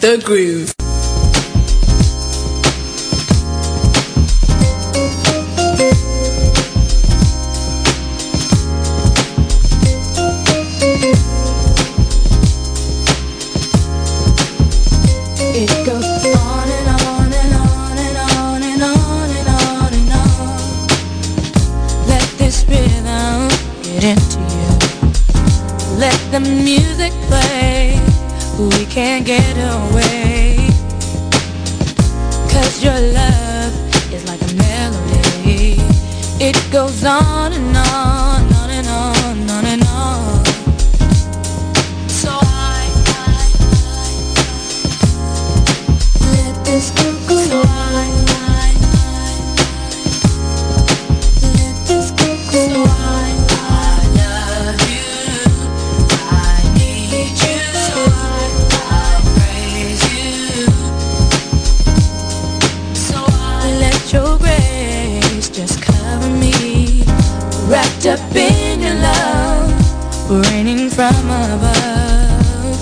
The Groove. It goes on and on and on and on and on and on. Let this rhythm get into you. Let the music play. We can't get away. Cause your love is like a melody. It goes on and on, up in your love, raining from above,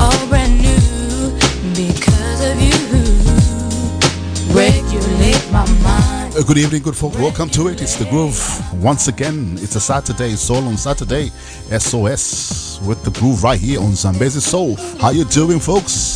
all brand new because of you. Regulate my mind. Good evening, good folk. Welcome to it. It's the groove once again. It's a Saturday, Soul on Saturday, SOS with the groove right here on Zambezi Soul. How you doing, folks?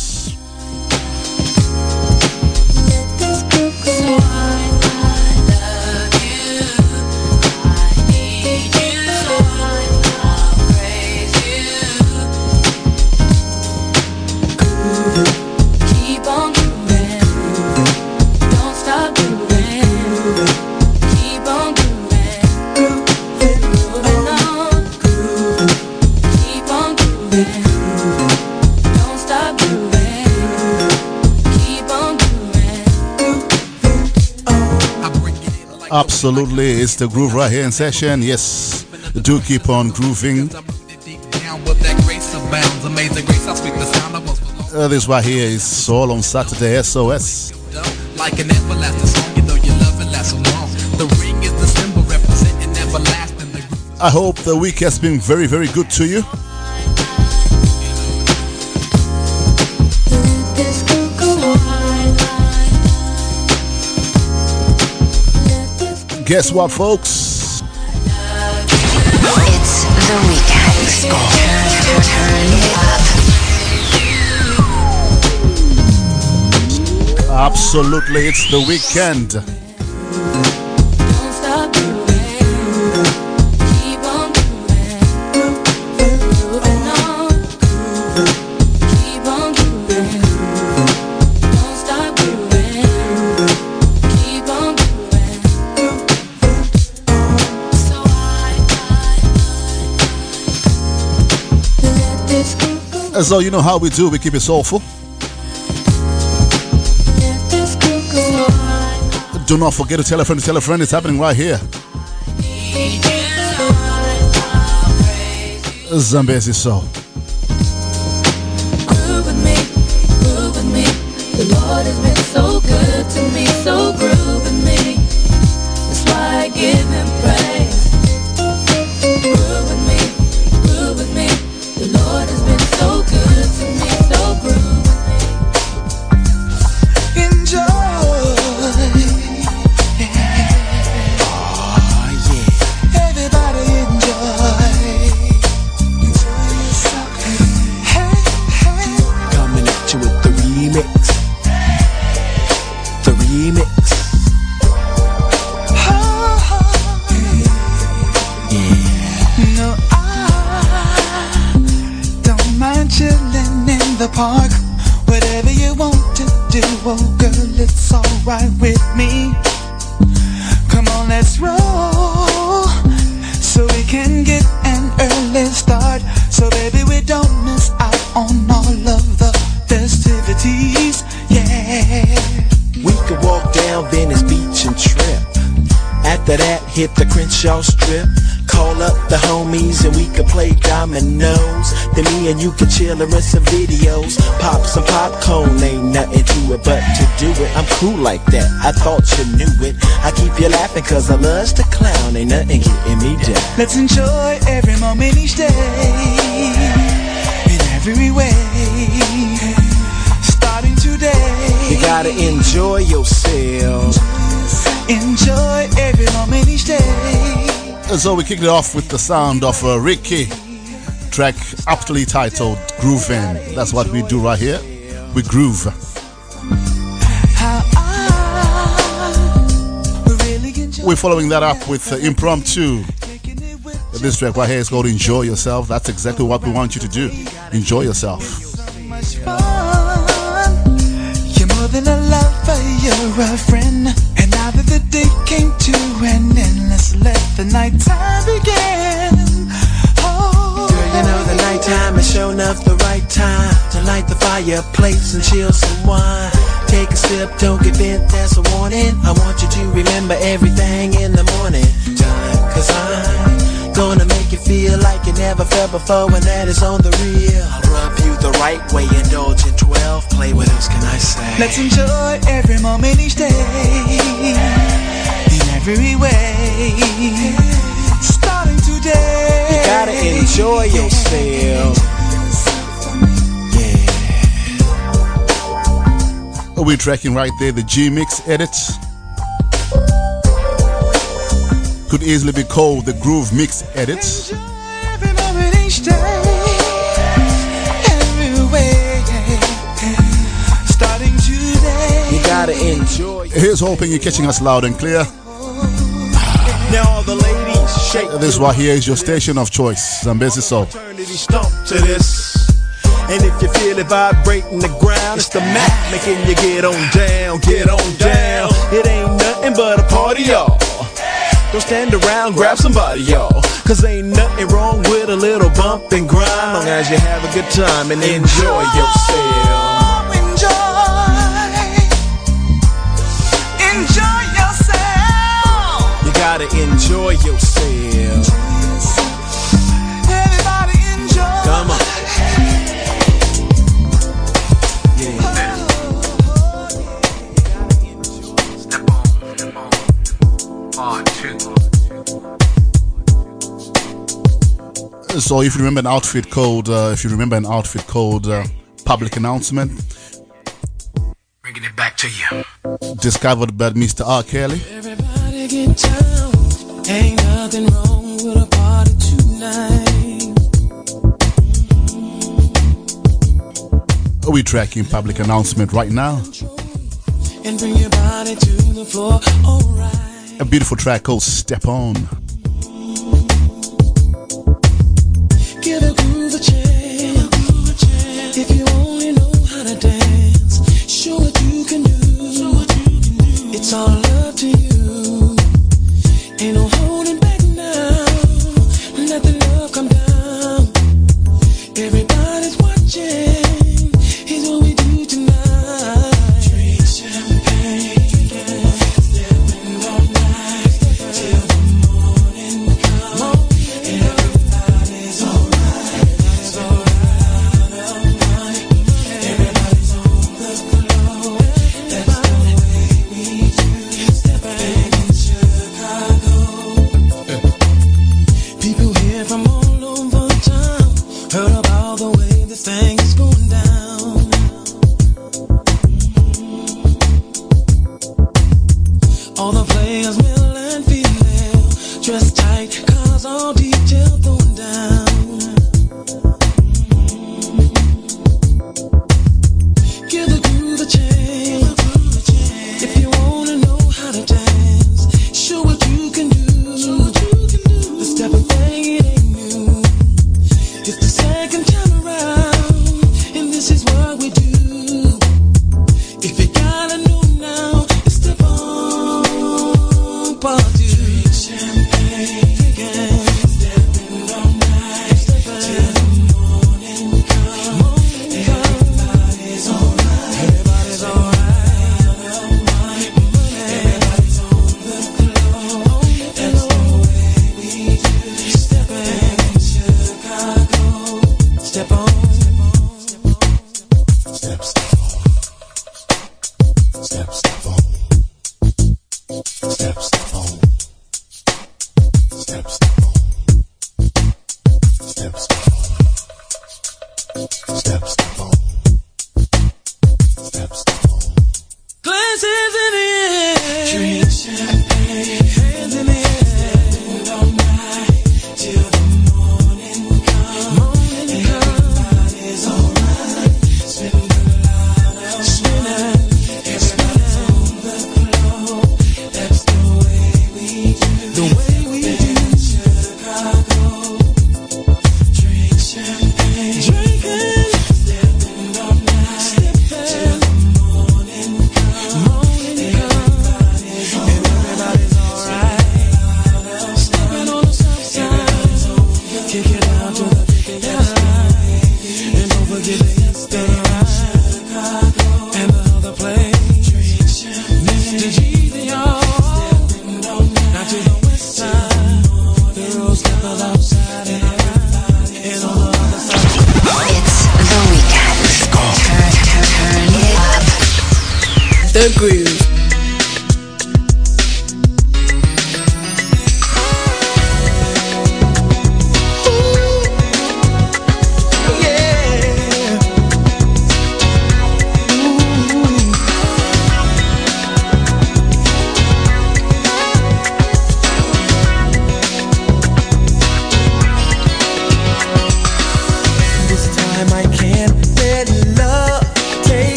Absolutely. It's the groove right here in session. Yes, do keep on grooving. Down with that grace abounds, amazing grace. How sweet the sound of us Uh, this right here is Soul on Saturday, SOS. like an everlasting song. You know your love will last so long. The ring is the symbol representing everlasting. I hope the week has been very, very good to you. Guess what, folks? It's the weekend. Turn, turn it up. Absolutely, it's the weekend. So, you know how we do, we keep it soulful. Do not forget to tell a friend to tell a friend. It's happening right here. need you. So I, I praise you. Zambezi Soul. And you can chill and rent some videos. Pop some popcorn, ain't nothing to it but to do it. I'm cool like that, I thought you knew it. I keep you laughing cause I loves to clown, ain't nothing getting me down. Let's enjoy every moment each day in every way. Starting today. You gotta enjoy yourself. Enjoy every moment each day. So we kicked it off with the sound of uh, Ricky track aptly titled Groovin'. That's what we do right here. We groove. We're following that up with uh, impromptu. This track right here is called Enjoy Yourself. That's exactly what we want you to do. Enjoy yourself. The nighttime is sure enough the right time to light the fireplace and chill some wine. Take a sip, don't get bent, that's a warning. I want you to remember everything in the morning time. Cause I'm gonna make you feel like you never felt before, and that is on the real. I'll rub you the right way, indulge in 12. Play, what else can I say? Let's enjoy every moment each day in every way. Starting today, You gotta enjoy yourself. Yeah. Are We're tracking right there the G Mix edit. Could easily be called the Groove Mix edit. Enjoy every moment each day, every way. Starting today. You gotta enjoy. Here's hoping you're catching us loud and clear. Now all the ladies shake. This right here is your station of choice, Zambezi Soul. Eternity stomp to this. And if you feel it vibrating the ground, it's the Mac making you get on down, get on down. It ain't nothing but a party, y'all. Don't stand around, grab somebody, y'all. Cause ain't nothing wrong with a little bump and grind. Long as you have a good time and enjoy yourself. Enjoy. Enjoy yourself. You gotta enjoy yourself. Everybody enjoy. Come on. Yeah. Step on, step on. Part two. So if you remember an outfit called, uh, if you remember an outfit called uh, Public Announcement, Bringing it back to you. discovered by Mr. R. Kelly. Everybody get down. Ain't nothing wrong with a party tonight. Are We're tracking Public Announcement right now. And bring your body to the floor. Alright. A beautiful track called Step On. Give a groove a chance. If you only know how to dance, show what you can do. It's all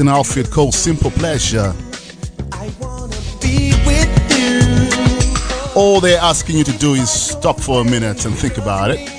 an outfit called Simple Pleasure. All they're asking you to do is stop for a minute and think about it.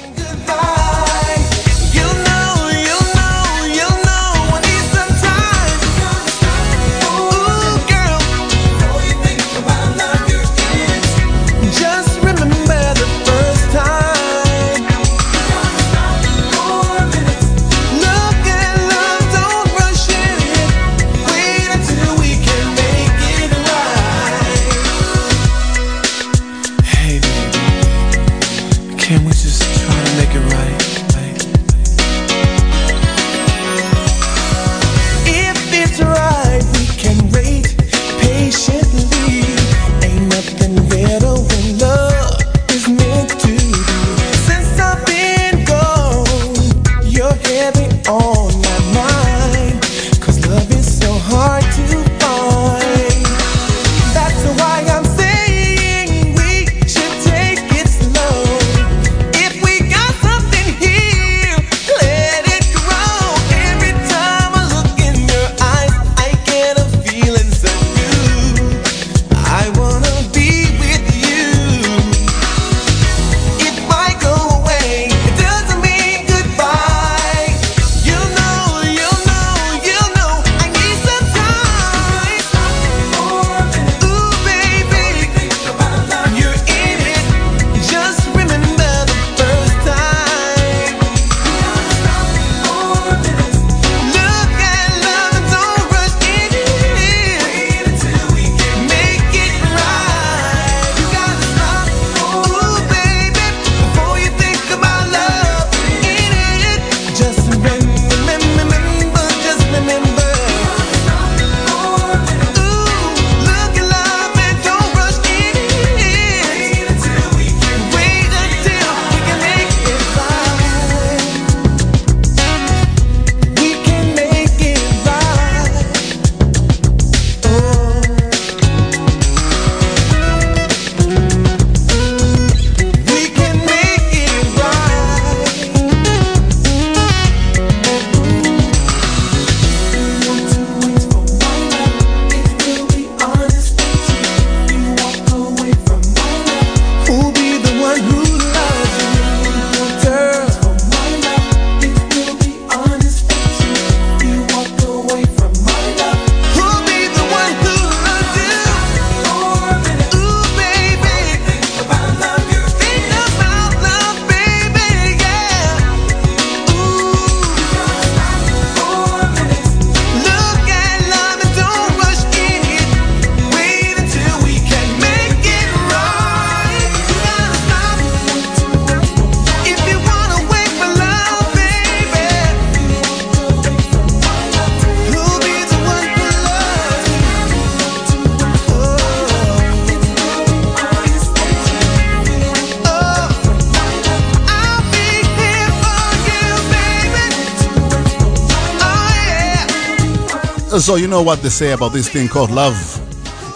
So you know what they say about this thing called love.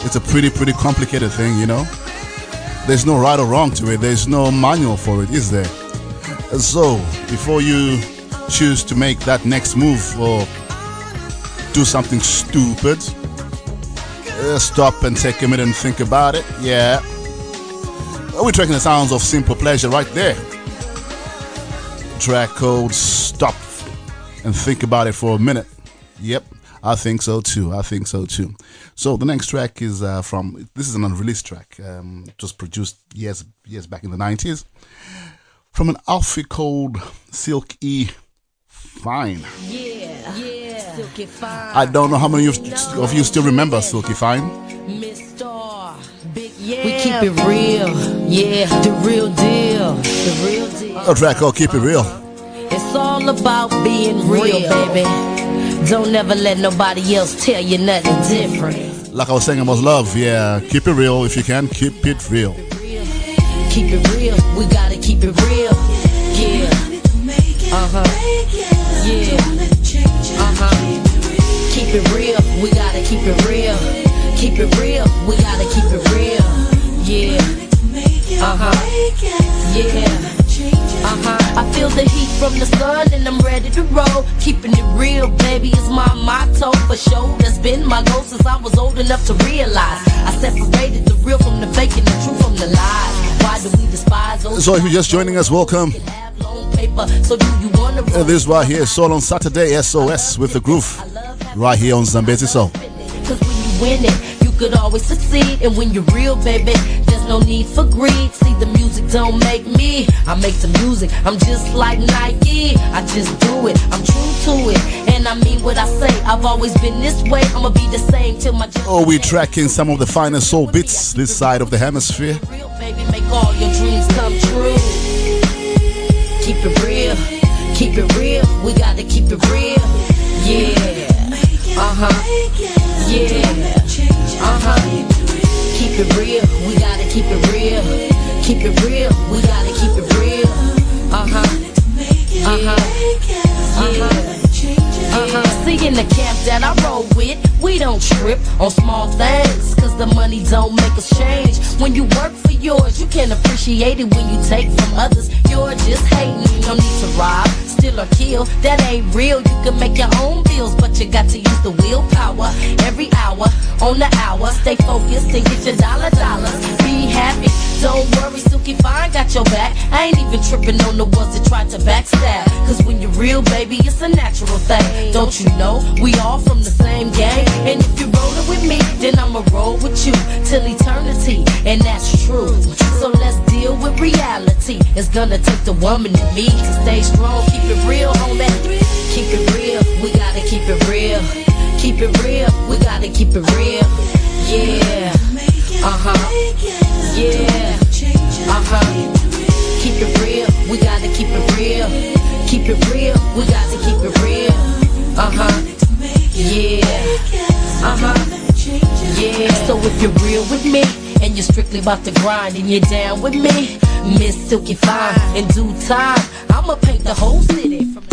It's a pretty, pretty complicated thing, you know. There's no right or wrong to it. There's no manual for it, is there? So before you choose to make that next move or do something stupid, uh, stop and take a minute and think about it. Yeah. We're tracking the sounds of Simple Pleasure right there. Track code Stop and think about it for a minute. Yep. I think so too. I think so too. So the next track is uh, from this is an unreleased track. Um, it was produced years years back in the nineties from an outfit called Silk E Fine. Yeah, yeah. Silk-E Fyne. I don't know how many of, of you still remember Silk-E Fyne. Miss Star, Yeah. We keep it real. Yeah, the real deal. The real deal. A track called Keep It Real. It's all about being real, baby. Don't ever let nobody else tell you nothing different. Like I was saying about love, yeah. Keep it real if you can. Keep it real. Keep it real. We gotta keep it real. Yeah. Uh huh. Yeah. Uh huh. Keep it real. We gotta keep it real. Keep it real. We gotta keep it real. Yeah. Uh huh. Yeah. Uh-huh. I feel the heat from the sun and I'm ready to roll. Keeping it real, baby, is my motto for sure. That's been my goal since I was old enough to realize. I separated the real from the fake and the true from the lies. Why do we despise those So if you're just joining us, welcome. that have long paper? So you Uh, this right here, Soul on Saturday, SOS with the groove. Right here on Zambezi Soul. Cause when you win it, you could always succeed. And when you're real, baby, there's no need for greed. See, the music don't make me. I make the music. I'm just like Nike. I just do it. I'm true to it. And I mean what I say. I've always been this way. I'ma be the same till my Oh, we tracking some of the finest soul beats this side of the hemisphere. real, baby, make all your dreams come true. Keep it real, keep it real. We gotta keep it real. Yeah. Uh huh. Yeah. Uh huh. Keep it real. We gotta keep it real. Keep it real. We gotta keep it real. Uh huh. Uh-huh. See in the camp that I roll with, we don't trip on small things, cause the money don't make us change. When you work for yours, you can appreciate it when you take from others. You're just hating, no need to rob, steal or kill. That ain't real. You can make your own bills, but you got to use the willpower every hour on the hour. Stay focused and get your dollar dollars. Be happy, don't worry, Silk-E Fyne got your back. I ain't even tripping on the ones that try to backstab. Cause when you're real, baby, it's a natural thing. Don't you know? We all from the same gang. And if you're rolling with me, then I'ma roll with you till eternity. And that's true. So let's deal with reality. It's gonna take the woman in me to stay strong. Keep it real, homie. Keep it real. We gotta keep it real. Keep it real. We gotta keep it real. Yeah. Uh huh. Yeah. Uh huh. Keep it real. We gotta keep it real. Keep it real. We gotta keep it real. Uh huh. Yeah. Uh huh. Yeah. So if you're real with me and you're strictly about the grind and you're down with me, Miss Silk-E Fyne, in due time, I'ma paint the whole city from.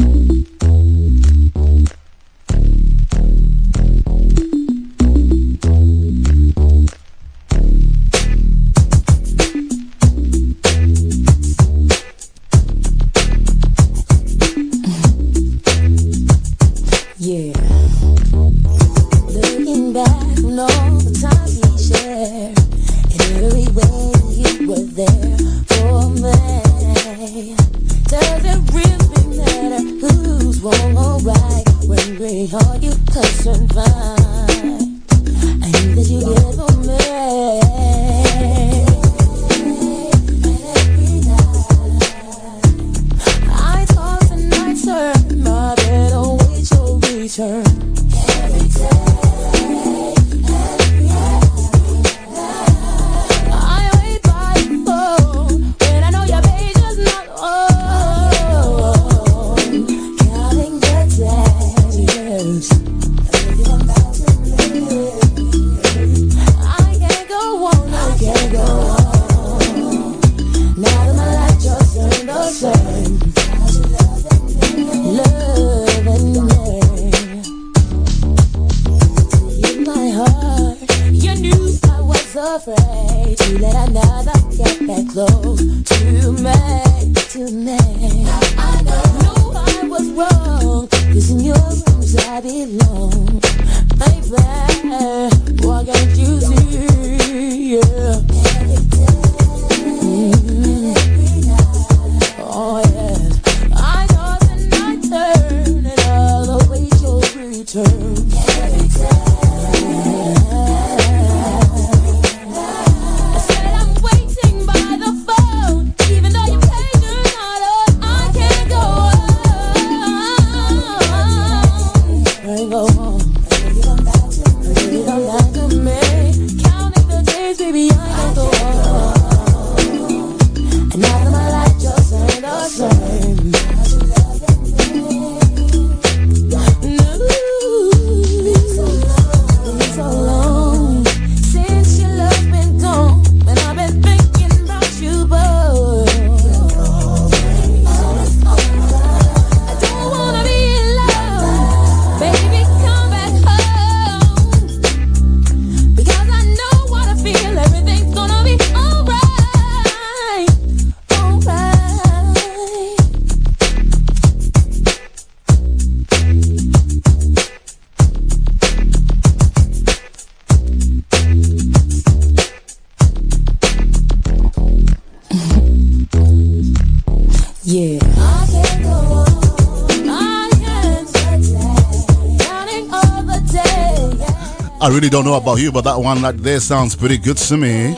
really don't know about you, but that one right there sounds pretty good to me.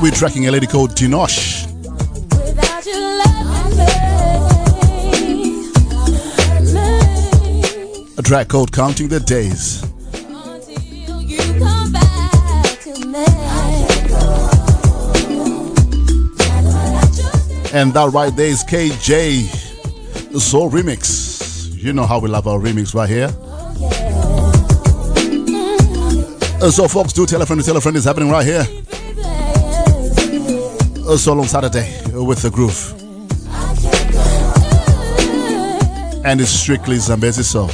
We're tracking a lady called Tinosh. A track called Counting the Days. And that right there is KJ Soul Remix. You know how we love our remix right here. Uh, so, folks, do tell a friend to tell a friend is happening right here. Uh, so long Saturday uh, with the groove. And it's strictly Zambezi Soul.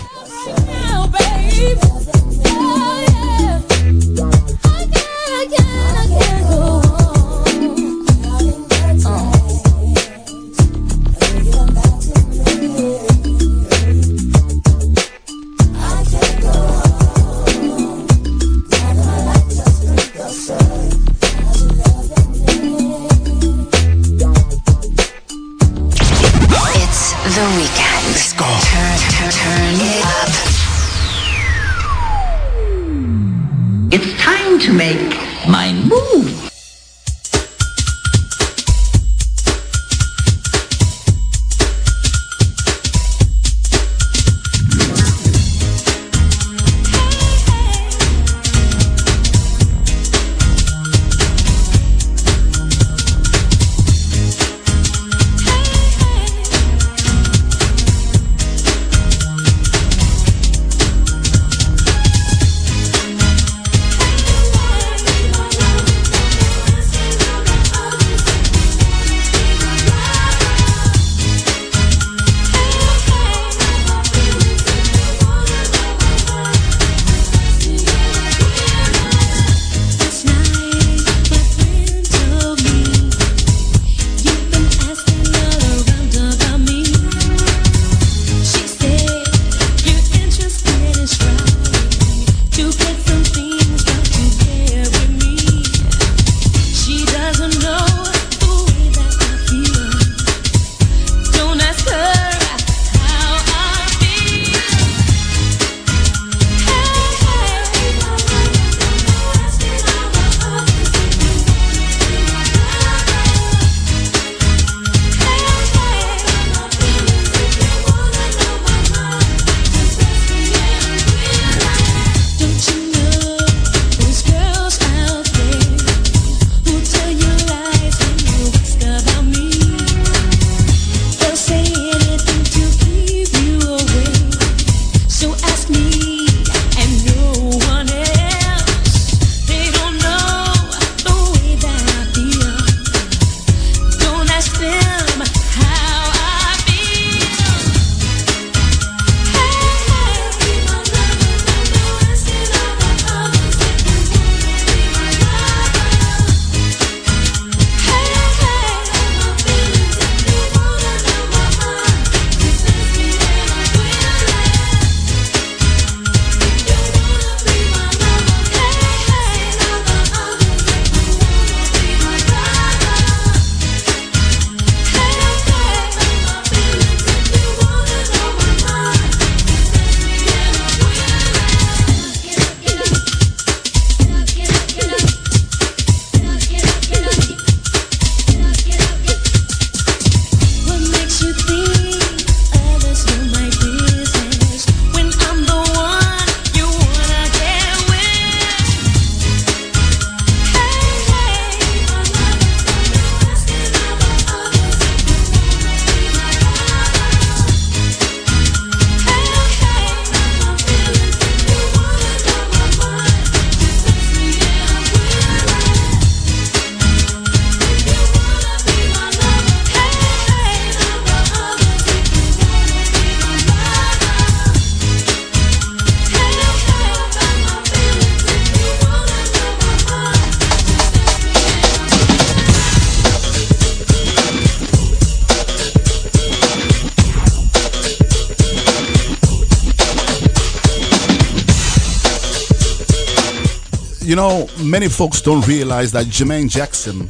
You know, many folks don't realize that Jermaine Jackson,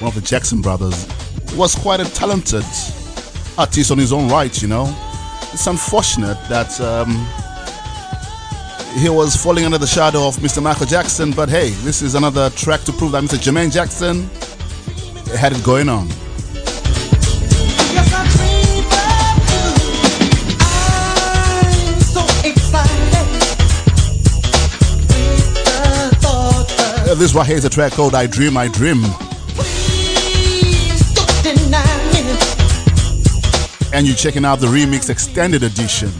one of the Jackson brothers, was quite a talented artist on his own right, you know. It's unfortunate that um, he was falling under the shadow of Mr. Michael Jackson, but hey, this is another track to prove that Mr. Jermaine Jackson had it going on. This one here's a track called I Dream, I Dream. And you're checking out the remix extended edition.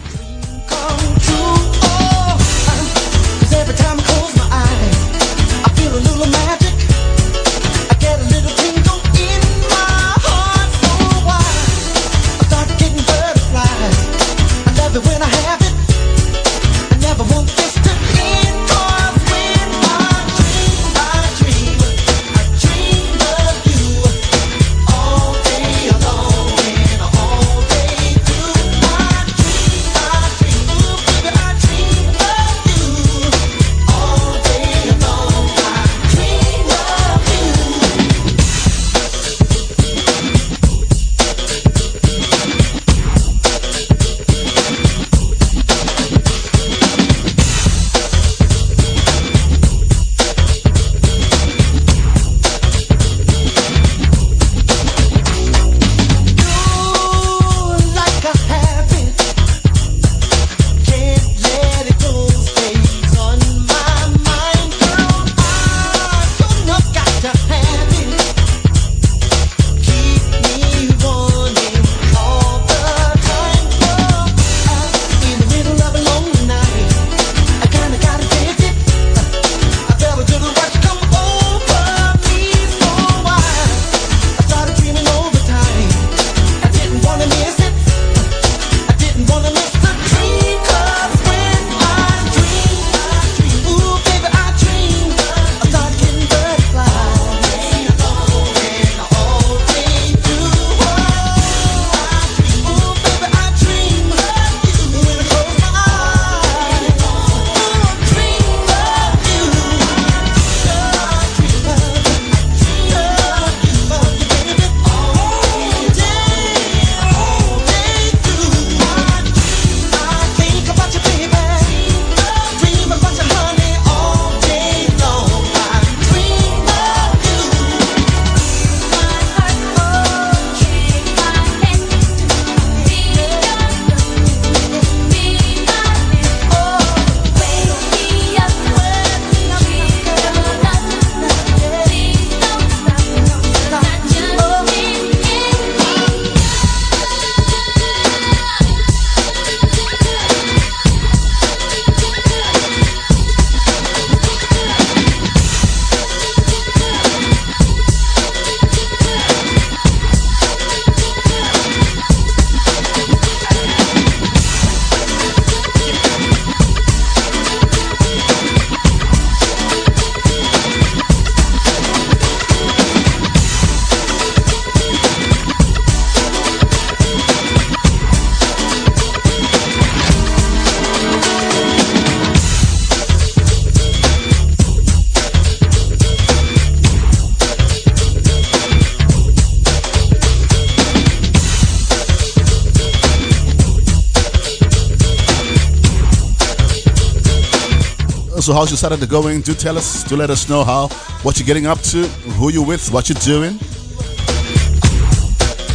Also, how's your Saturday going? Do tell us, do let us know how, what you're getting up to, who you're with, what you're doing.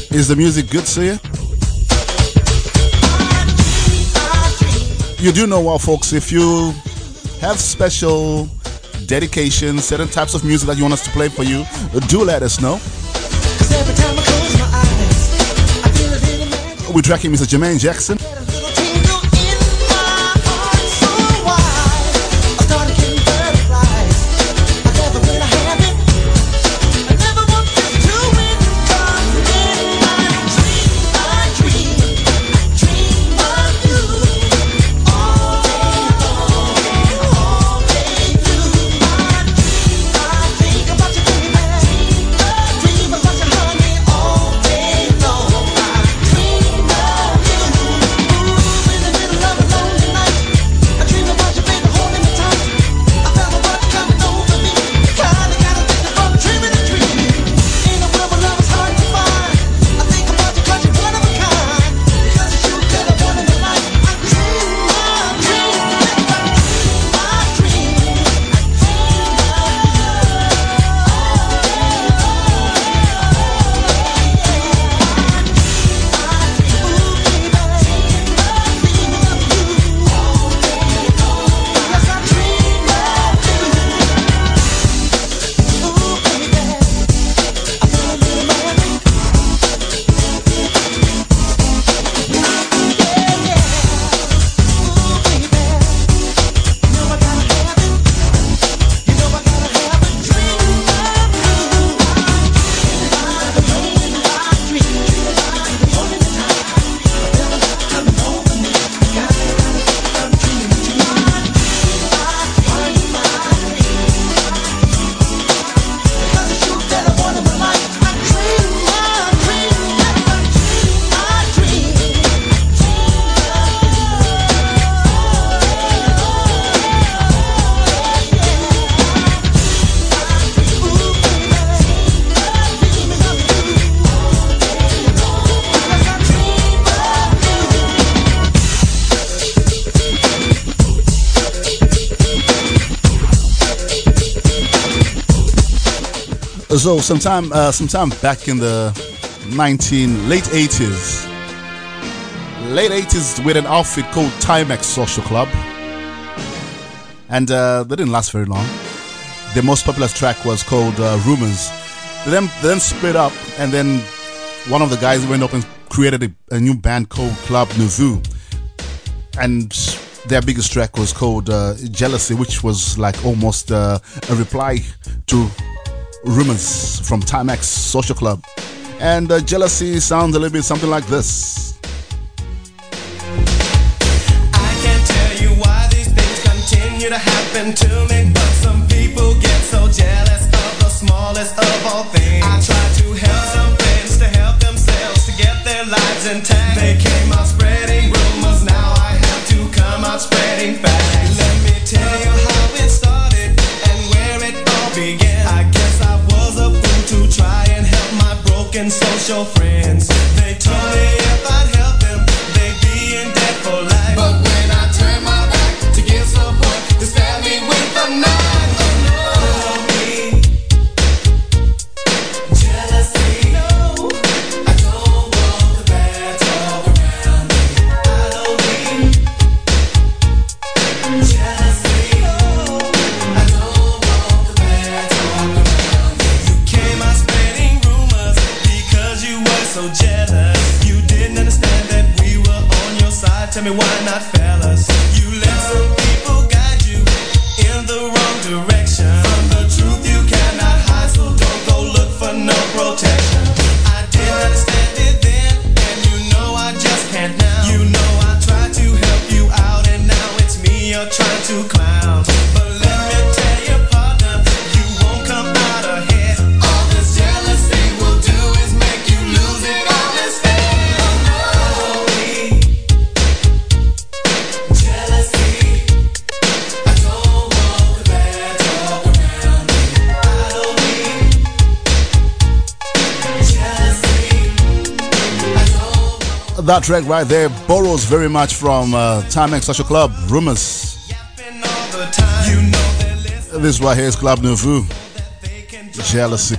Is the music good to you? You do know what, folks, if you have special dedication, certain types of music that you want us to play for you, do let us know. We're tracking Mr. Jermaine Jackson. So sometime, uh, sometime back in the 19 late 80s, late 80s with an outfit called Timex Social Club, and uh, they didn't last very long. Their most popular track was called uh, Rumors. They then, they then split up, and then one of the guys went up and created a, a new band called Club Nouveau, and their biggest track was called uh, Jealousy, which was like almost uh, a reply to Rumors from Timex Social Club. And uh, Jealousy sounds a little bit something like this. I can't tell you why these things continue to happen to me, but some people get so jealous of the smallest of all things. I try to help some friends to help themselves to get their lives intact. They came out spreading rumors, now I have to come out spreading facts. Let me tell you social friends. They told me That track right there borrows very much from uh, Timex Social Club, Rumors. This right here is Club Nouveau, Jealousy.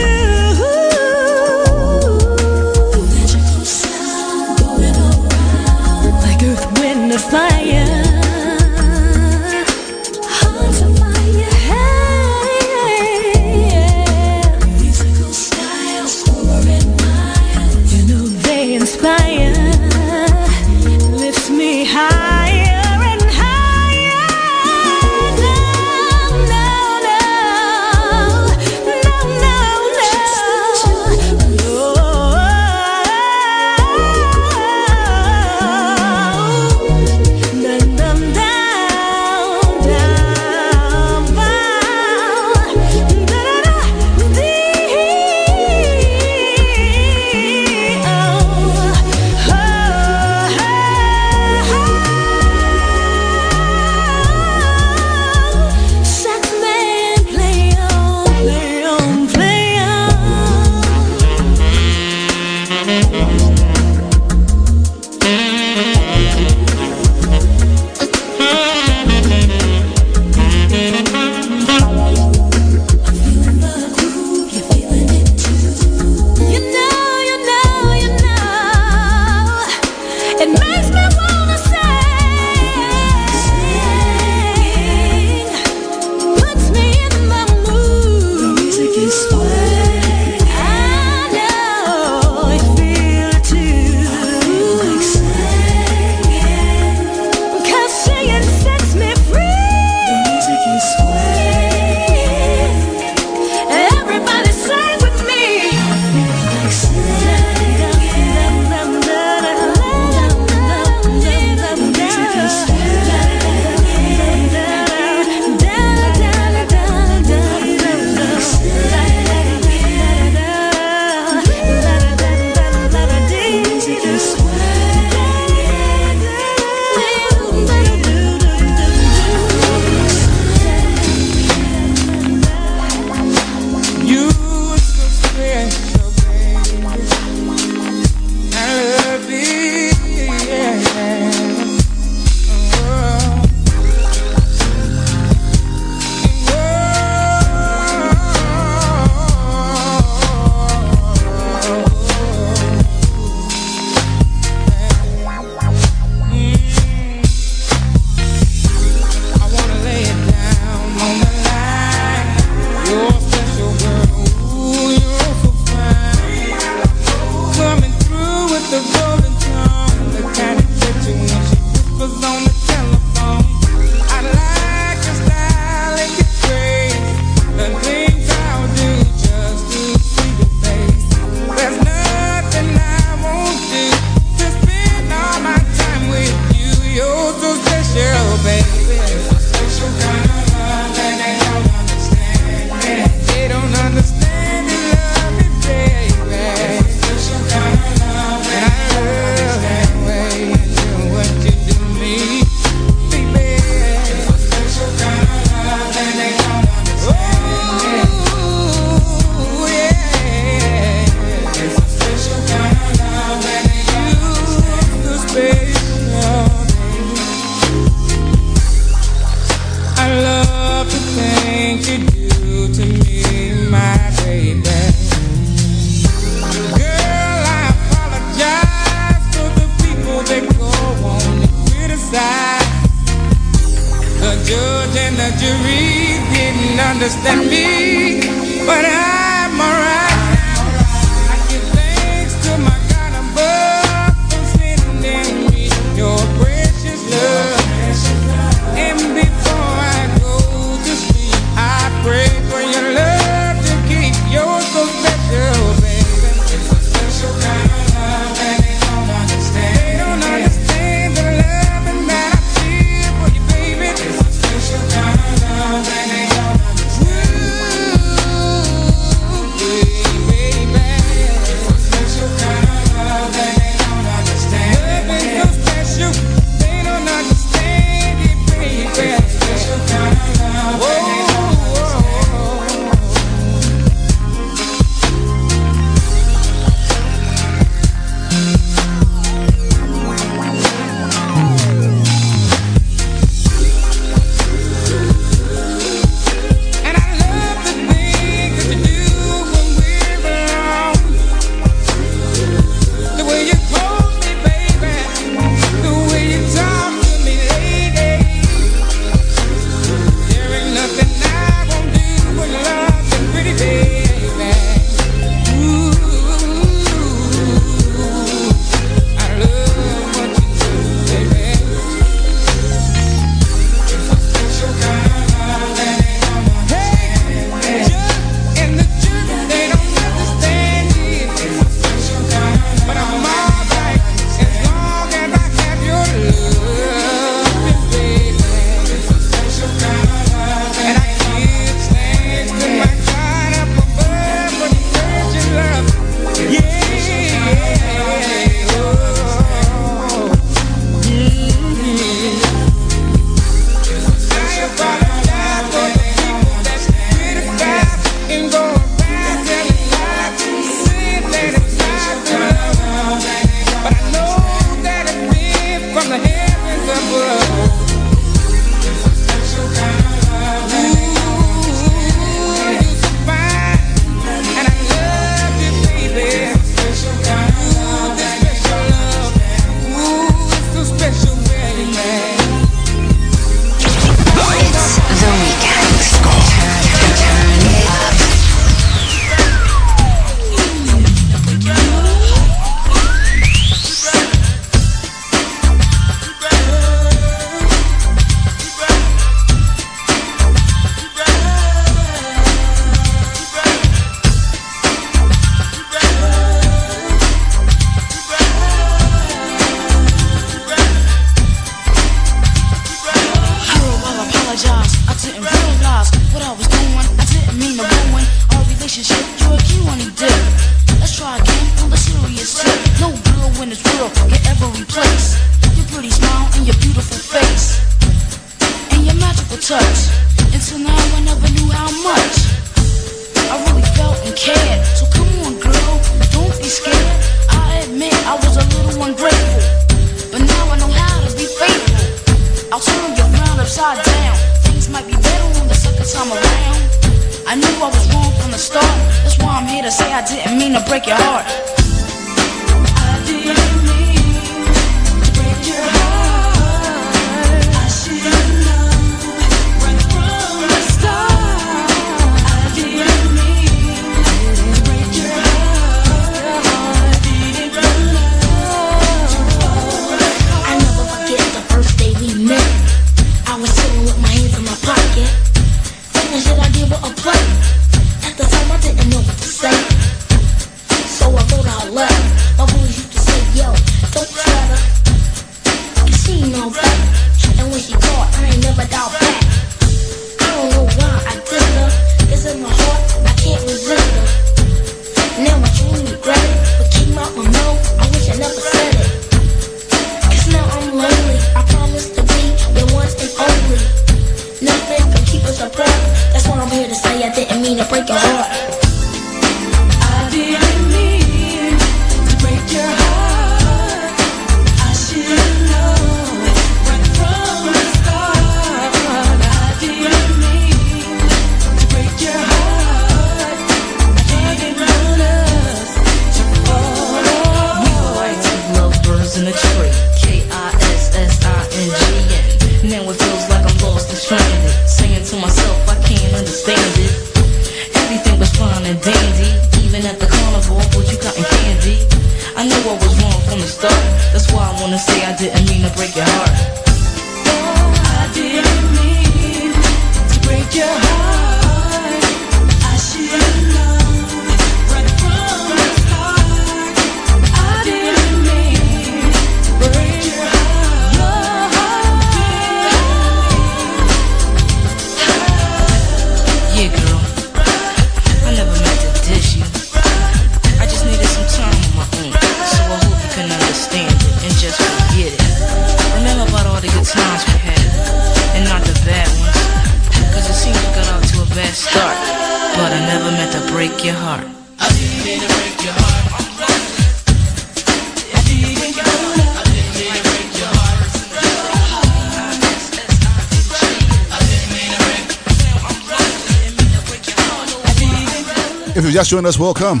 Join us. Welcome.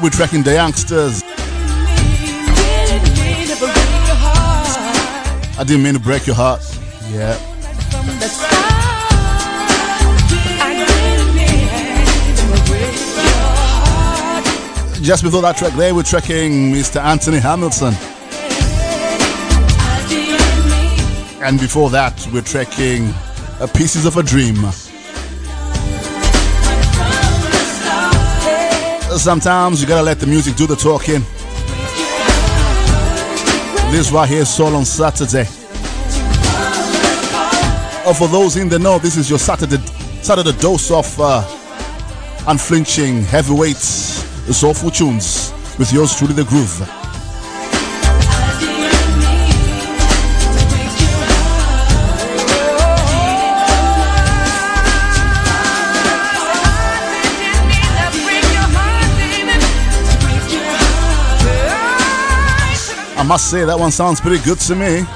We're tracking the youngsters. I didn't mean to break your heart. Yeah. Just before that track there, we're tracking Mr. Anthony Hamilton. And before that, we're tracking Pieces of a Dream. Sometimes you gotta let the music do the talking. This right here is Soul on Saturday. Oh, for those in the know, this is your Saturday Saturday dose of uh, unflinching heavyweight soulful tunes with yours truly the groove. I must say that one sounds pretty good to me.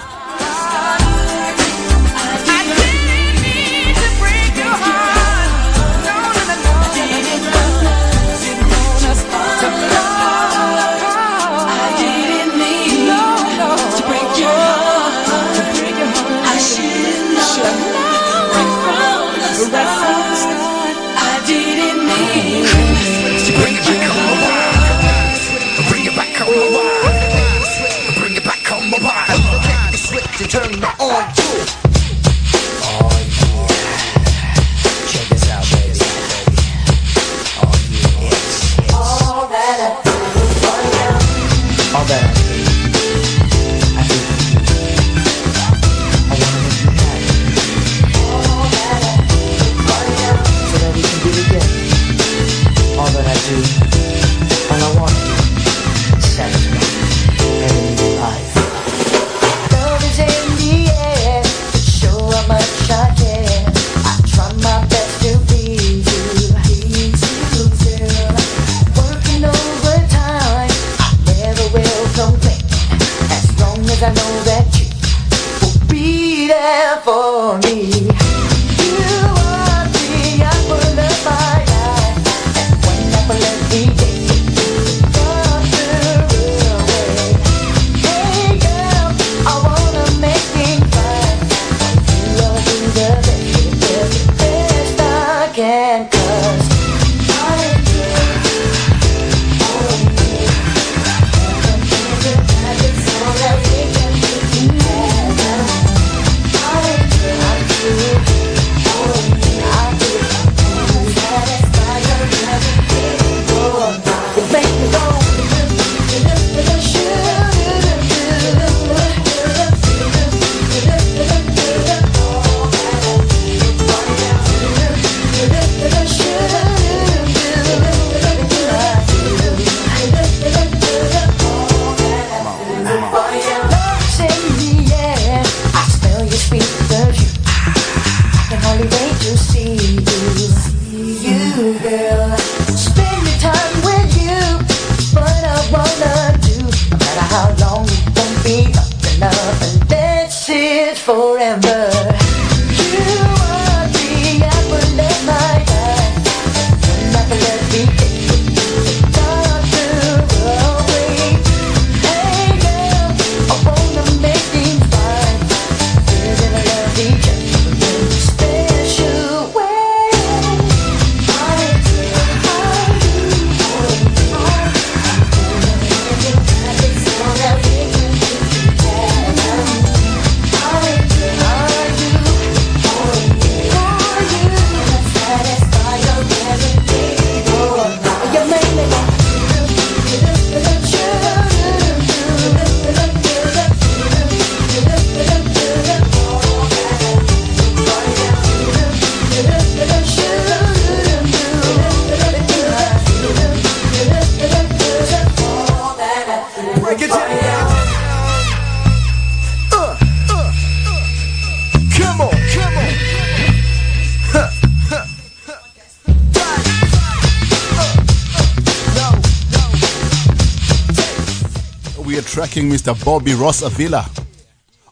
be Ross Avila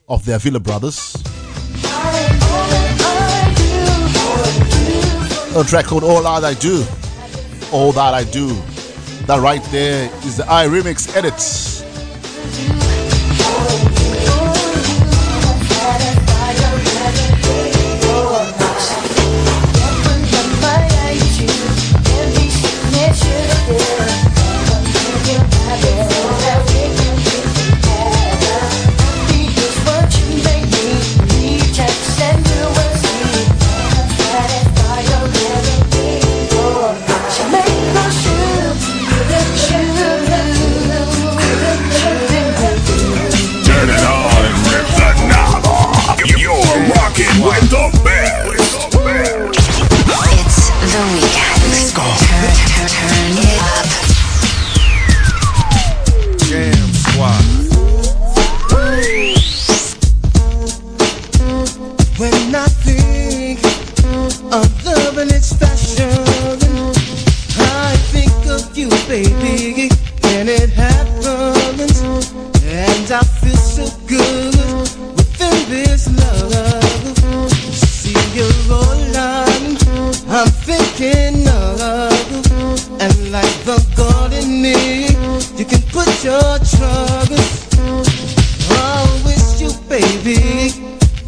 of the Avila Brothers. A track called All That I Do. All That I Do. That right there is the I Remix edit.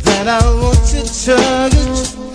that I want to touch.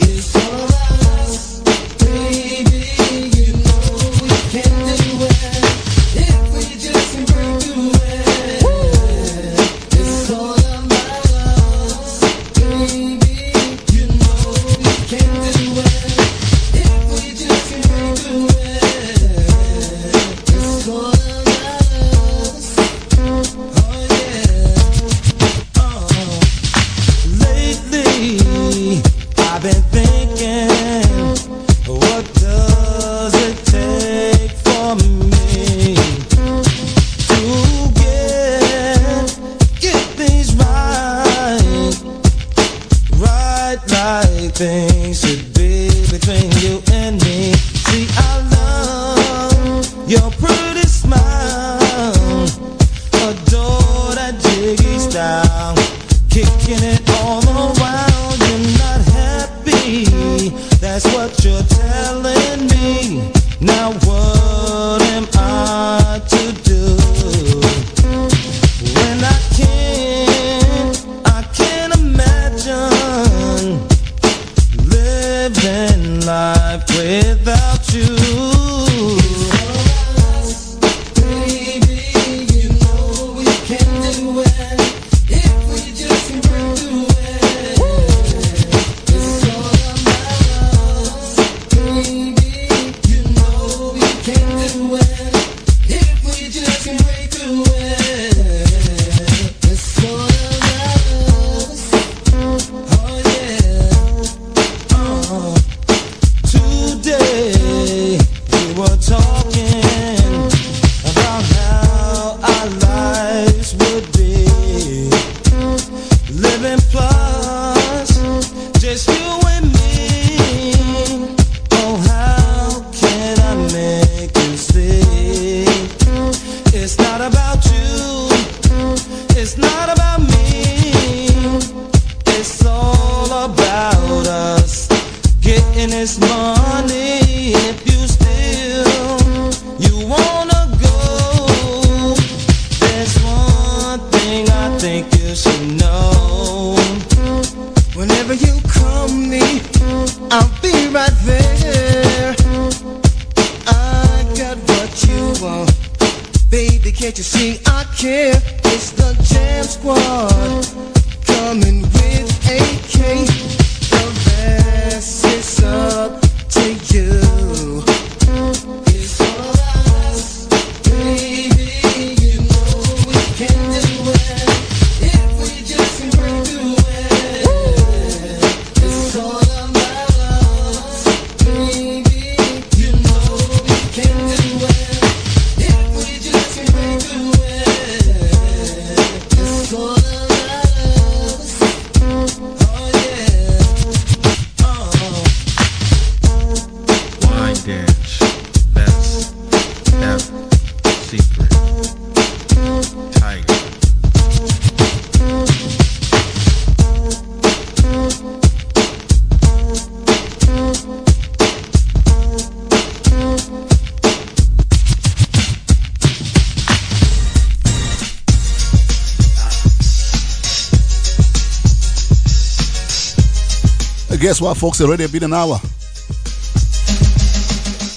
Guess what, folks? Already been an hour.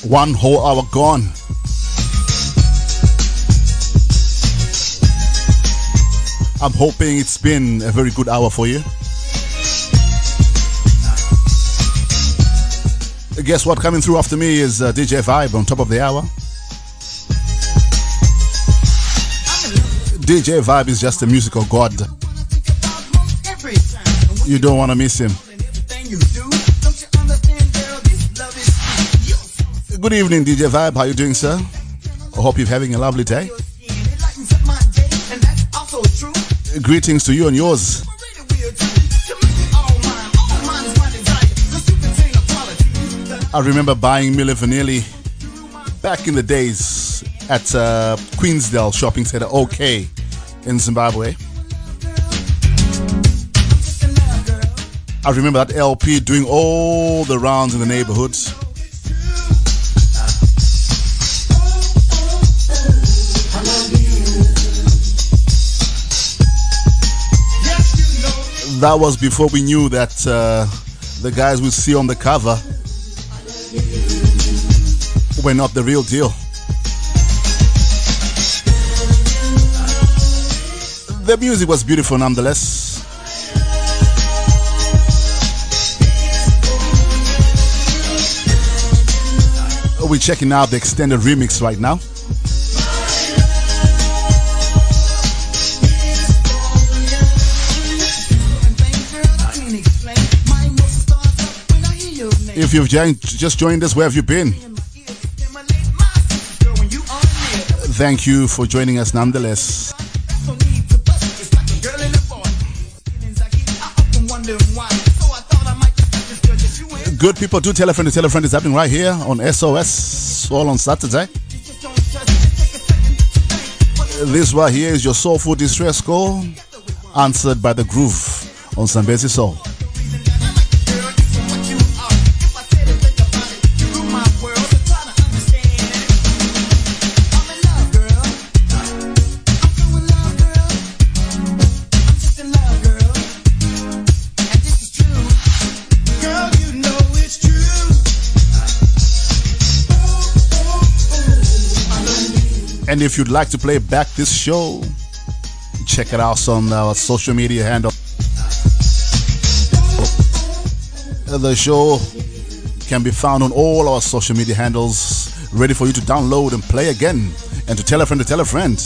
One whole hour gone. I'm hoping it's been a very good hour for you. Guess what? Coming through after me is uh, DJ Vibe on top of the hour. DJ Vibe is just a musical god. You don't want to miss him. Good evening, DJ Vibe. How you doing, sir? I hope you're having a lovely day. Greetings to you and yours. I remember buying Milli back in the days at uh, Queensdale Shopping Center, OK, in Zimbabwe. I remember that LP doing all the rounds in the neighborhoods. That was before we knew that uh, the guys we see on the cover were not the real deal. The music was beautiful nonetheless. We're checking out the extended remix right now. If you've just joined us, where have you been? Thank you for joining us nonetheless. Good people, do tell a friend to tell a friend. It's happening right here on SOS, all on Saturday. This right here is your soulful distress call, answered by the groove on Zambezi Soul. And if you'd like to play back this show, check it out on our social media handle. The show can be found on all our social media handles, ready for you to download and play again, and to tell a friend to tell a friend.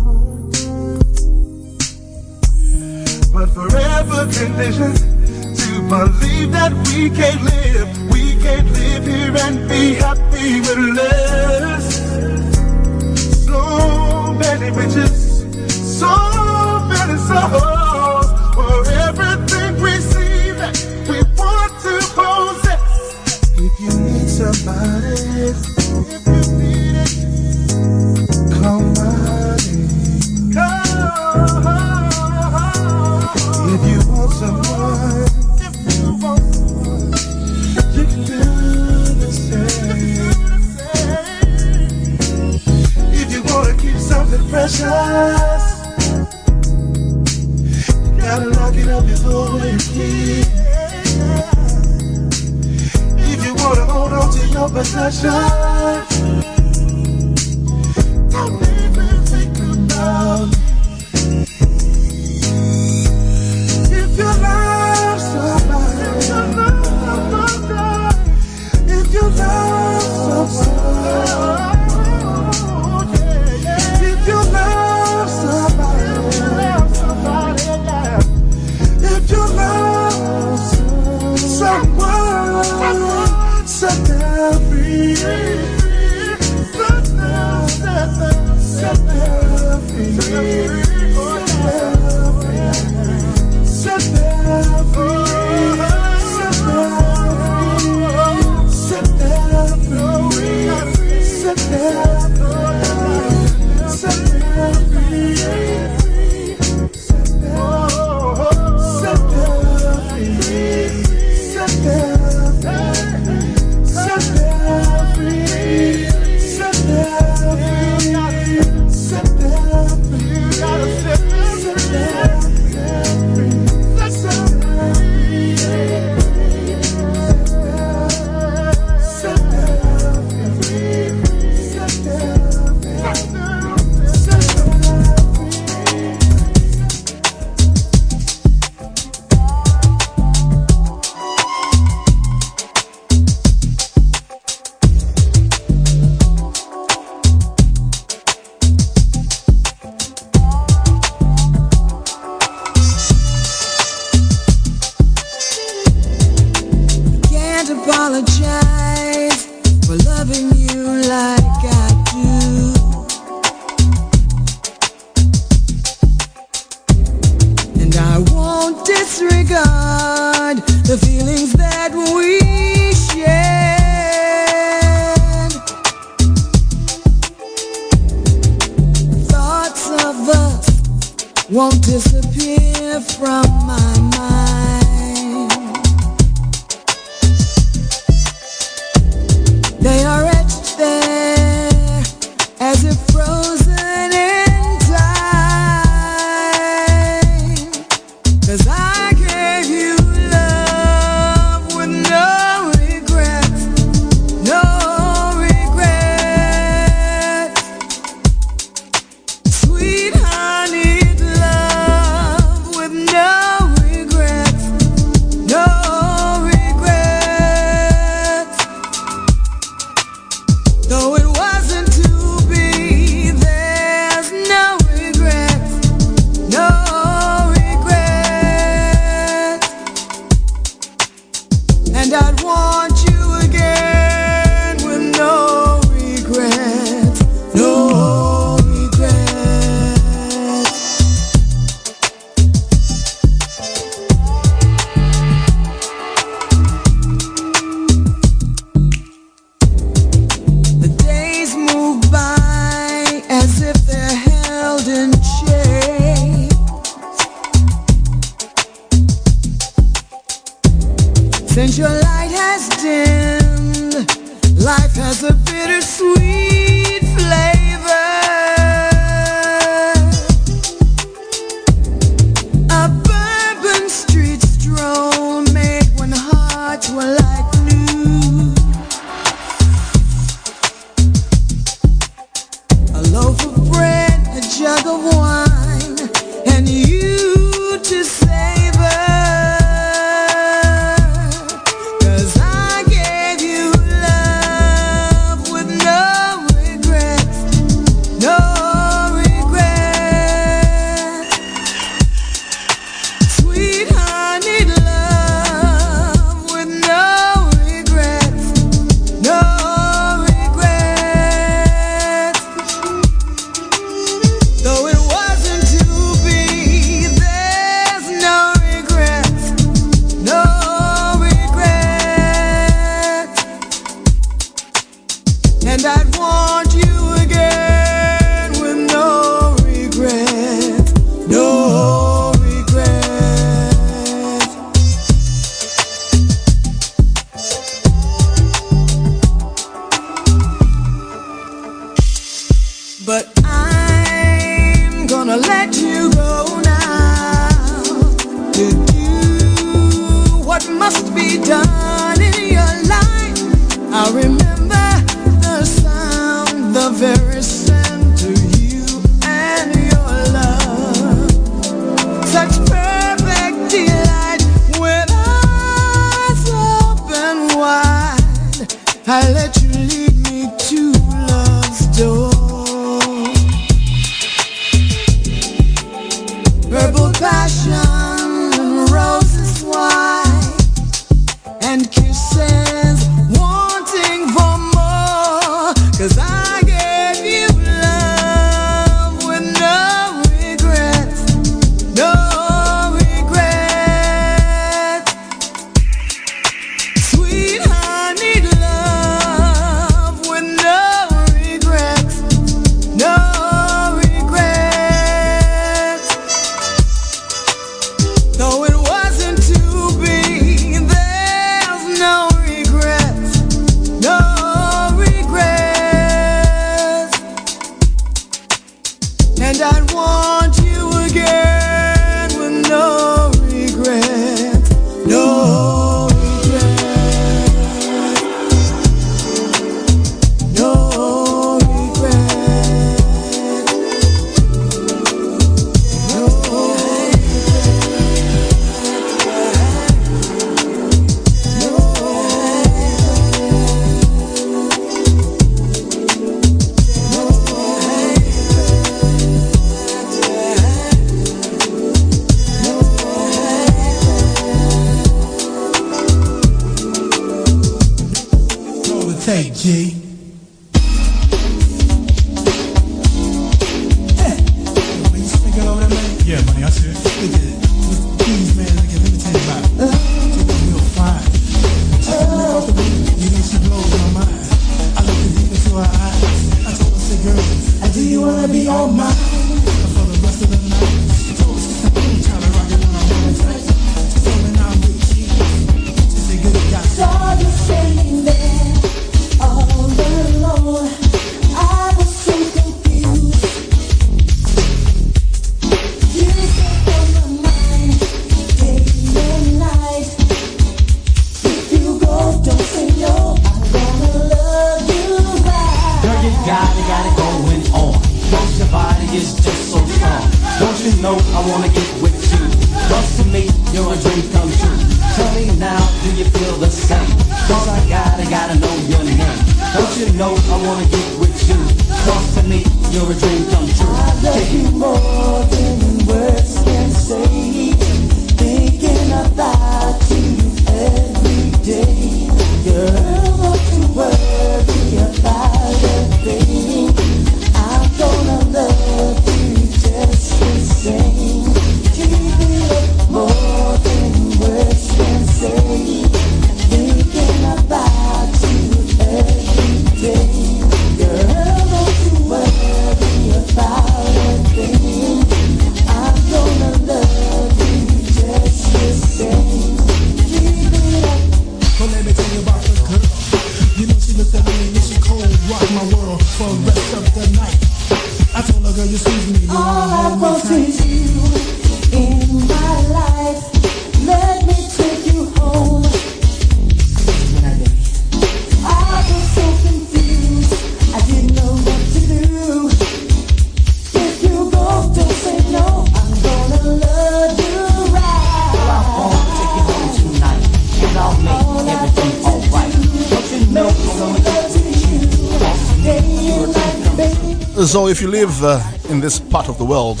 So, if you live uh, in this part of the world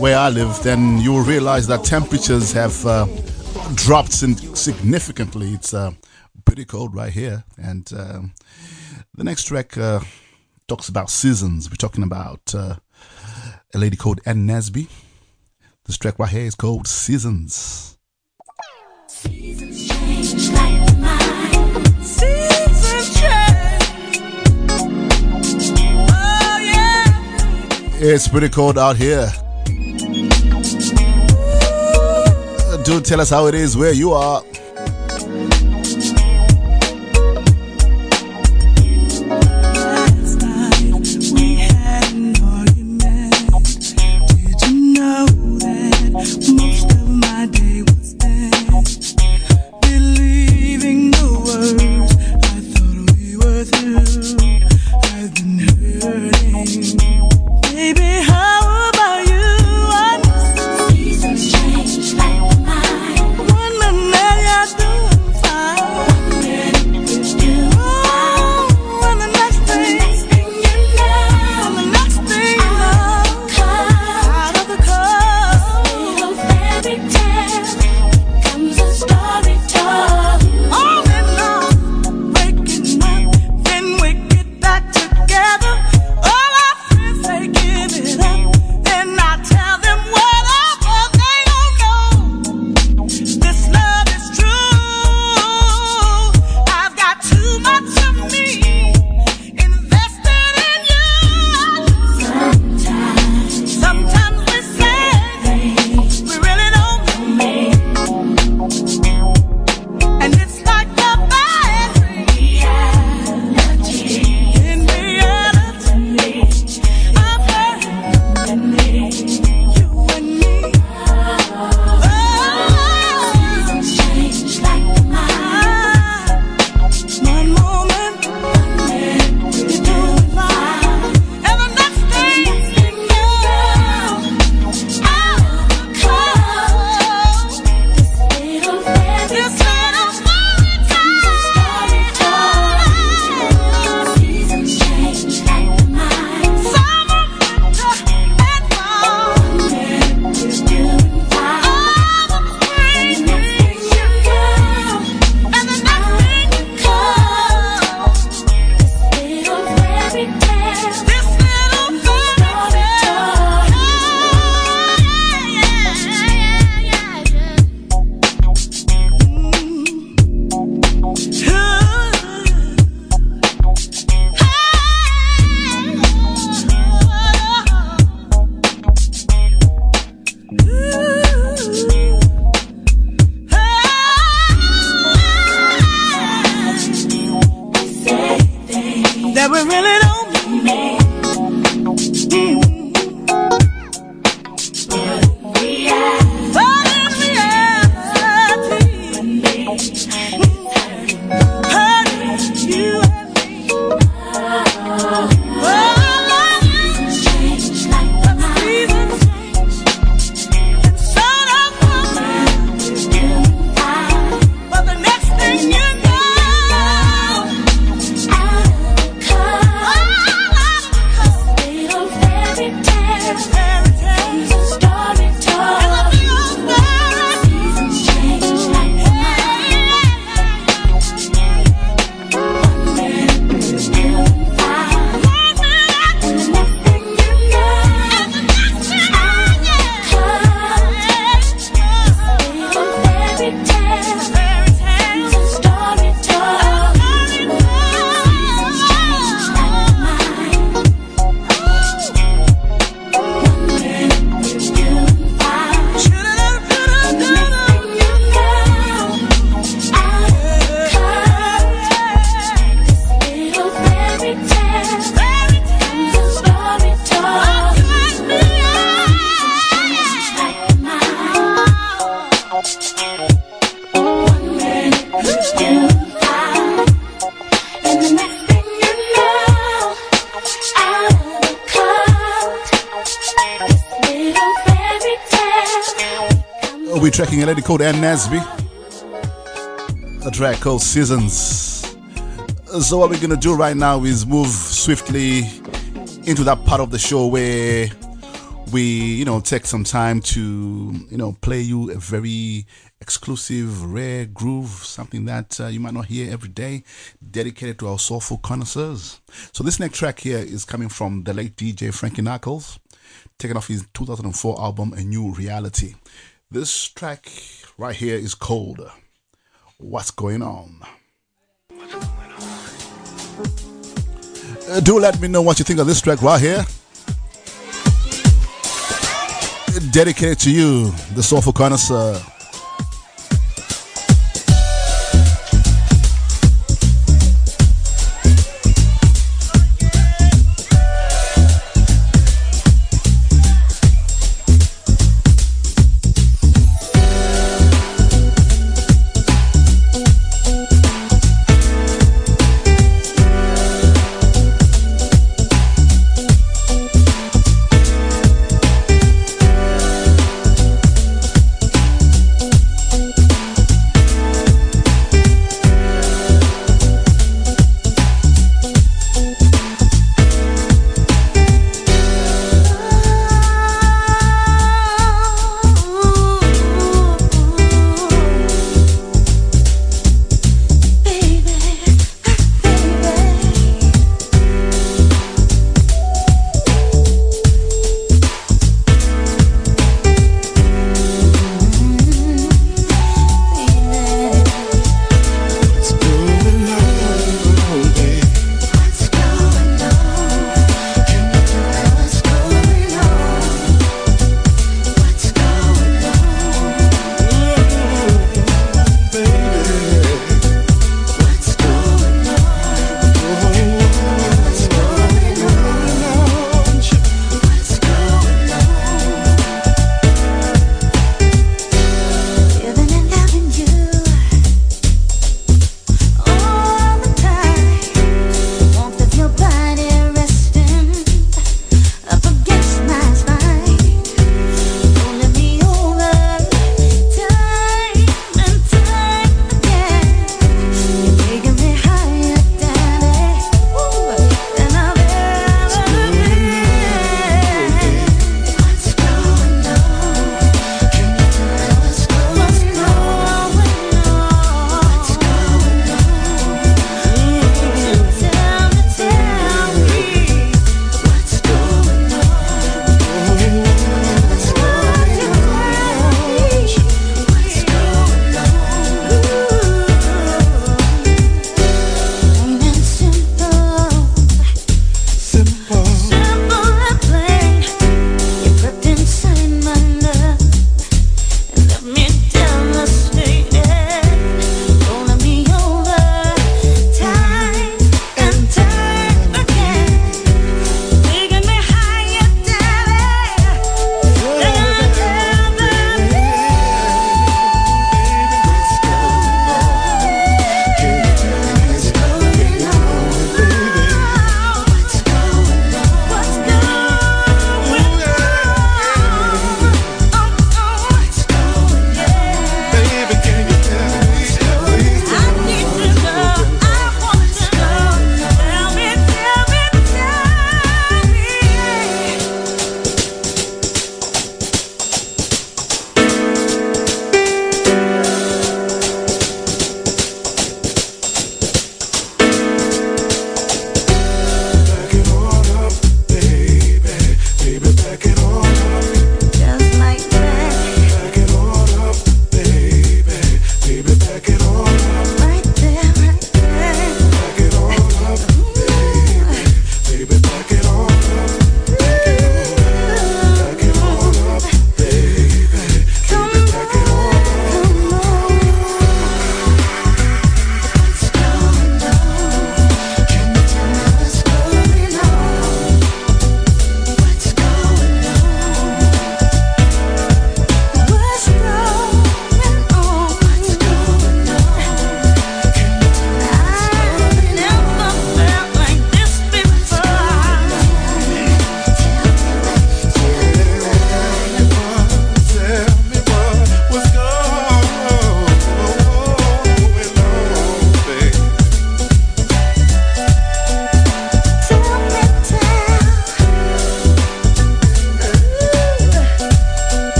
where I live, then you will realize that temperatures have uh, dropped significantly. It's uh, pretty cold right here. And um, the next track uh, talks about seasons. We're talking about uh, a lady called Ann Nesby. This track right here is called Seasons. It's pretty cold out here. Uh, do tell us how it is where you are. We're tracking a lady called Ann Nesby. A track called Seasons. So what we're gonna do right now is move swiftly into that part of the show where we, you know, take some time to, you know, play you a very exclusive, rare groove, something that uh, you might not hear every day, dedicated to our soulful connoisseurs. So this next track here is coming from the late DJ Frankie Knuckles, taken off his 2004 album A New Reality. This track right here is called What's Going On. Uh, do let me know what you think of this track right here. Dedicated to you, the soulful connoisseur.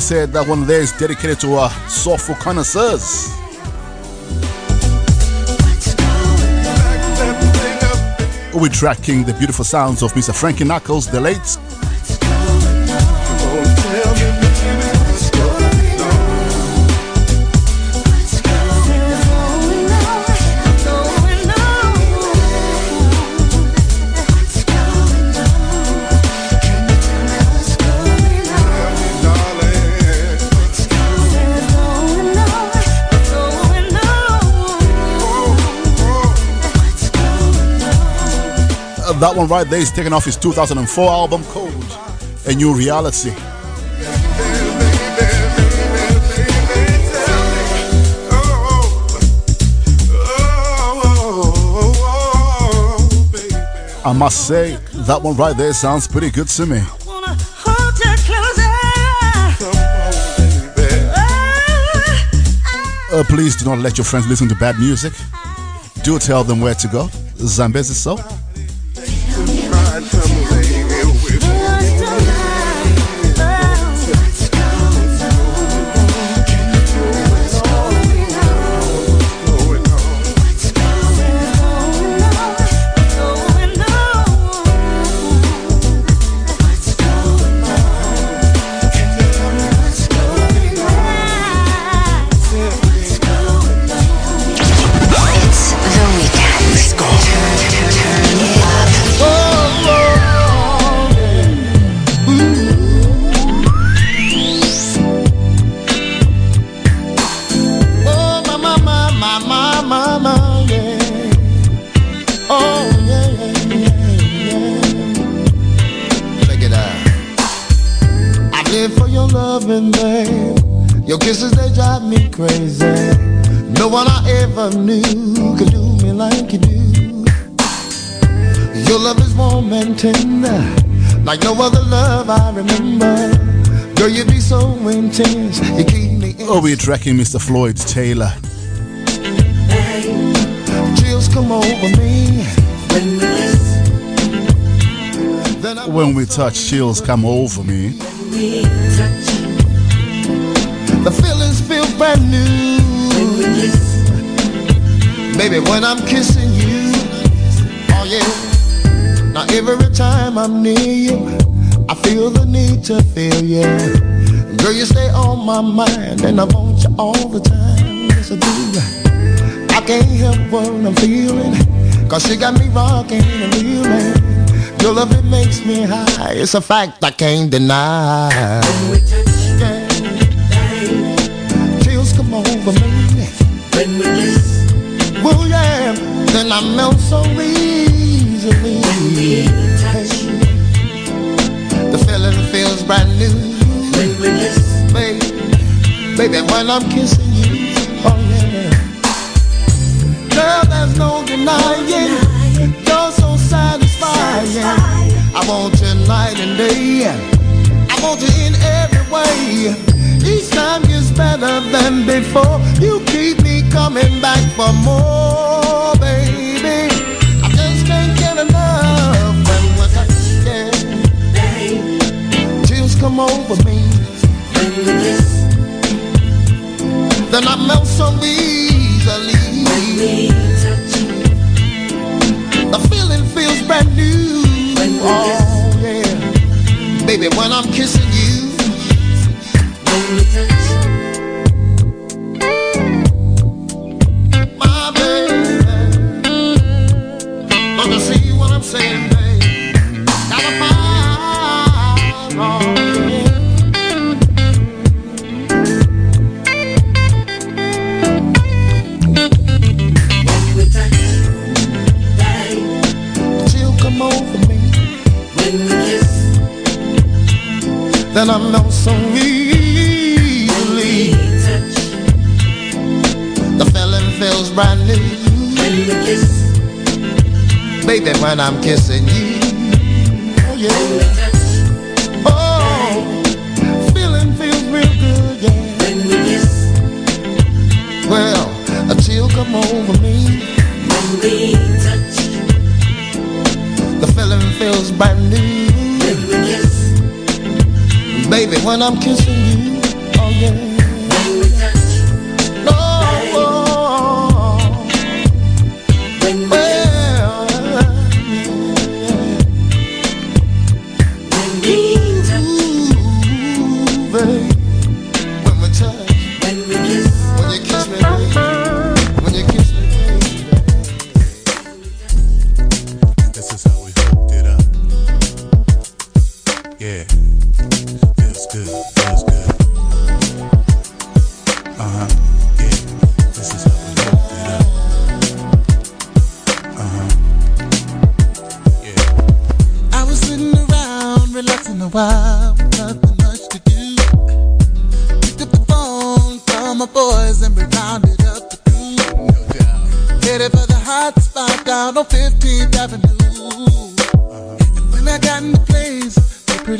I said, that one there is dedicated to our soulful connoisseurs. We're tracking the beautiful sounds of Mr. Frankie Knuckles, the late. That one right there is taken off his 2004 album Code, A New Reality. I must say, that one right there sounds pretty good to me. Hold you closer. Uh, please do not let your friends listen to bad music. Do tell them where to go. Zambezi so. Like you do. Your love is warm and tender, like no other love I remember. Girl, you be so intense, you keep me in Oh, we're tracking Mr. Floyd Taylor. Chills come over me when we. Then I When we touch, chills come over me. The feelings feel brand new when we kiss. Baby, when I'm kissing you, oh yeah. Now every time I'm near you, I feel the need to feel you. Girl, you stay on my mind, and I want you all the time. Yes, I do. I can't help what I'm feeling, cause you got me rocking and reeling. Your love, it makes me high. It's a fact I can't deny. Then I melt so easily. Touch. The feeling feels brand new. Baby, baby, when I'm kissing you. Oh, yeah. Girl, there's no denying. You're so satisfying. I want you night and day. I want you in every way. Each time gets better than before. You keep me coming back for more, come over me. Then I melt so easily. The feeling feels brand new. oh yeah, baby, when I'm kissing when I'm kissing you. Oh yeah. Oh, feeling feels real good, yeah. Well, a chill come over me when we touch. The feeling feels brand new. Baby, when I'm kissing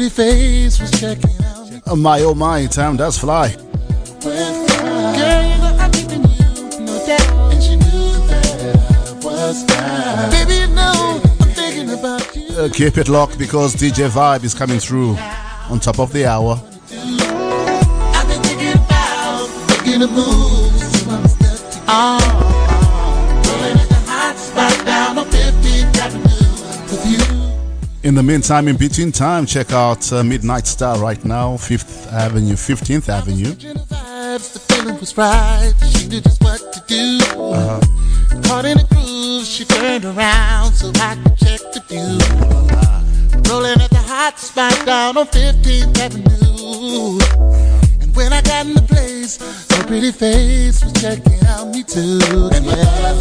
pretty face was checking out. Oh my, oh my, time does fly. Uh, keep it locked because DJ Vibe is coming through on top of the hour. I've been thinking about making a move. In the meantime, in between time, check out uh, Midnight Star right now, 5th Avenue, 15th Avenue. Caught in a groove, she turned around so I could check the view. Rolling at the hot spot down on 15th Avenue. And when I got in the place, her pretty face was checking out me too. And yeah.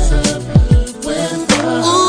Ooh.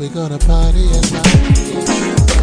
We gonna party and party.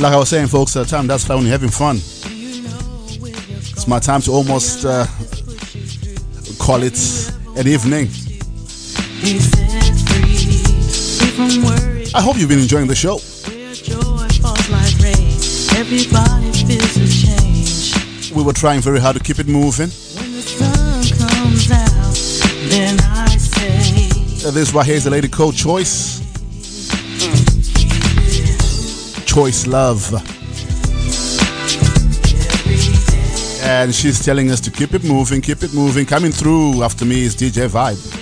like I was saying, folks, at the time that's when you're having fun. It's my time to almost uh, call it an evening. I hope you've been enjoying the show. We were trying very hard to keep it moving. Uh, this right here is the lady code choice. Choice Love. And she's telling us to keep it moving, keep it moving. Coming through after me is DJ Vibe.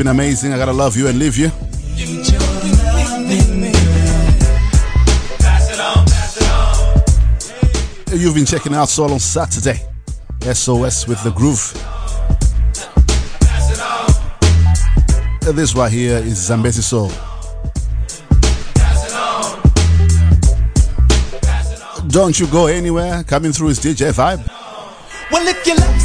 been amazing. I gotta love you and leave you. You've been checking out Soul on Saturday. SOS with the groove. This right here is Zambezi Soul. Don't you go anywhere. Coming through is DJ Vibe. Well, if you like.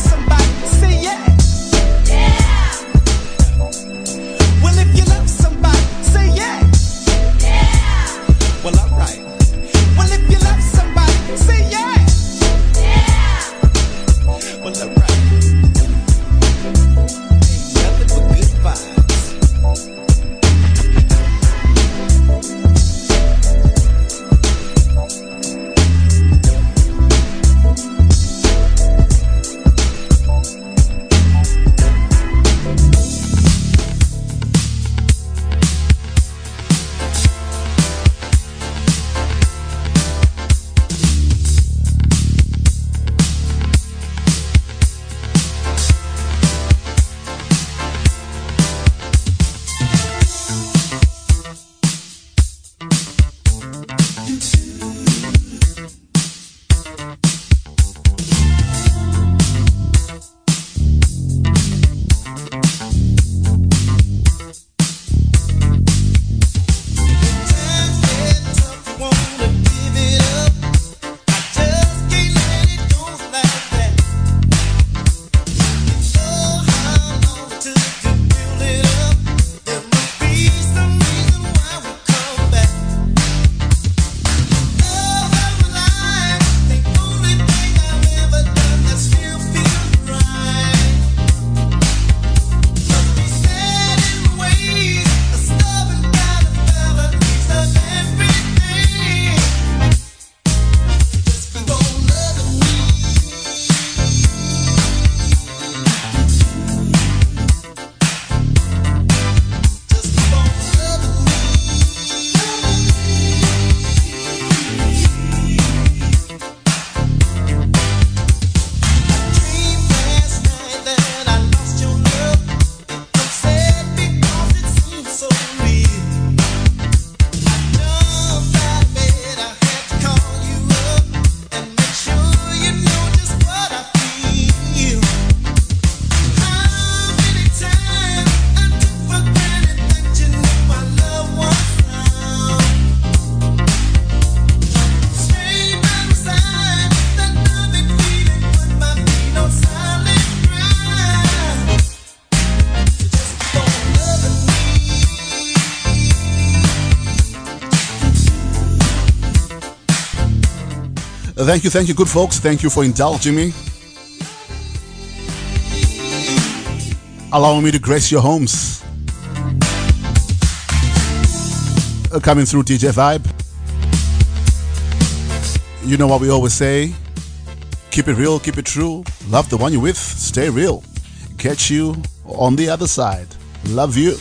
Thank you, thank you, good folks. Thank you for indulging me. Allowing me to grace your homes. Uh, Coming through DJ Vibe. You know what we always say keep it real, keep it true. Love the one you're with, stay real. Catch you on the other side. Love you.